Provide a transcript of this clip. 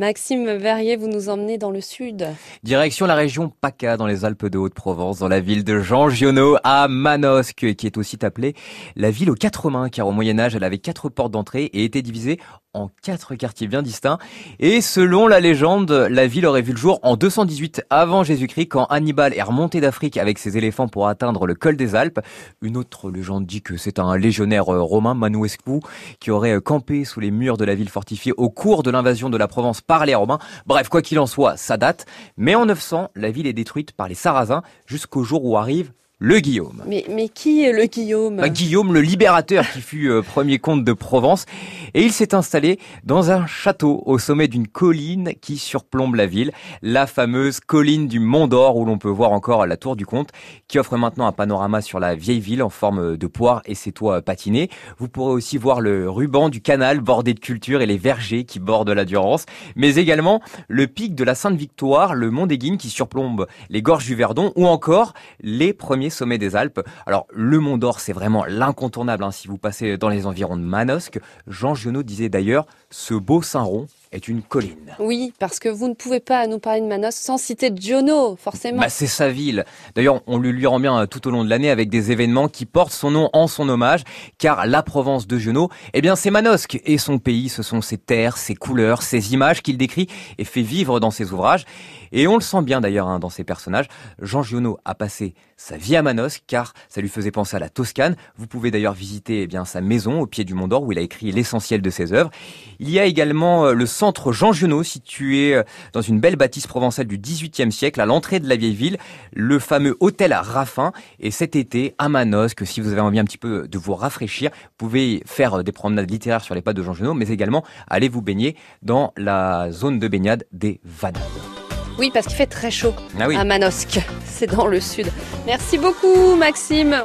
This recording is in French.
Maxime Verrier, vous nous emmenez dans le sud. Direction la région PACA dans les Alpes de Haute-Provence, dans la ville de Jean Giono à Manosque, qui est aussi appelée la ville aux quatre mains, car au Moyen-Âge, elle avait quatre portes d'entrée et était divisée en quatre quartiers bien distincts. Et selon la légende, la ville aurait vu le jour en 218 avant Jésus-Christ, quand Hannibal est remonté d'Afrique avec ses éléphants pour atteindre le col des Alpes. Une autre légende dit que c'est un légionnaire euh, romain, Manuescu, qui aurait euh, campé sous les murs de la ville fortifiée au cours de l'invasion de la Provence par les Romains. Bref, quoi qu'il en soit, ça date. Mais en 900, la ville est détruite par les Sarrasins jusqu'au jour où arrive le Guillaume. Mais, mais qui est le Guillaume? Bah, Guillaume le libérateur qui fut euh, premier comte de Provence et il s'est installé dans un château au sommet d'une colline qui surplombe la ville, la fameuse colline du Mont d'Or où l'on peut voir encore la tour du comte qui offre maintenant un panorama sur la vieille ville en forme de poire et ses toits patinés. Vous pourrez aussi voir le ruban du canal bordé de culture et les vergers qui bordent la Durance, mais également le pic de la Sainte-Victoire, le Mont des Guines qui surplombe les gorges du Verdon ou encore les premiers sommet des Alpes. Alors le Mont d'Or, c'est vraiment l'incontournable hein, si vous passez dans les environs de Manosque. Jean Giono disait d'ailleurs, ce beau Saint-Rond est une colline. Oui, parce que vous ne pouvez pas nous parler de Manosque sans citer Giono, forcément. Bah, c'est sa ville. D'ailleurs, on lui lui rend bien euh, tout au long de l'année avec des événements qui portent son nom en son hommage, car la Provence de Giono, eh bien, c'est Manosque et son pays. Ce sont ses terres, ses couleurs, ses images qu'il décrit et fait vivre dans ses ouvrages. Et on le sent bien d'ailleurs hein, dans ses personnages. Jean Giono a passé sa vie à Manosque car ça lui faisait penser à la Toscane. Vous pouvez d'ailleurs visiter eh bien sa maison au pied du Mont d'Or où il a écrit l'essentiel de ses œuvres. Il y a également euh, le centre Jean Genot situé euh, dans une belle bâtisse provençale du XVIIIe siècle à l'entrée de la vieille ville, le fameux hôtel Raffin. Et cet été à Manosque, si vous avez envie un petit peu de vous rafraîchir, vous pouvez faire euh, des promenades littéraires sur les pas de Jean Genot, mais également aller vous baigner dans la zone de baignade des Vanades. Oui, parce qu'il fait très chaud ah à Manosque. C'est dans le sud. Merci beaucoup, Maxime.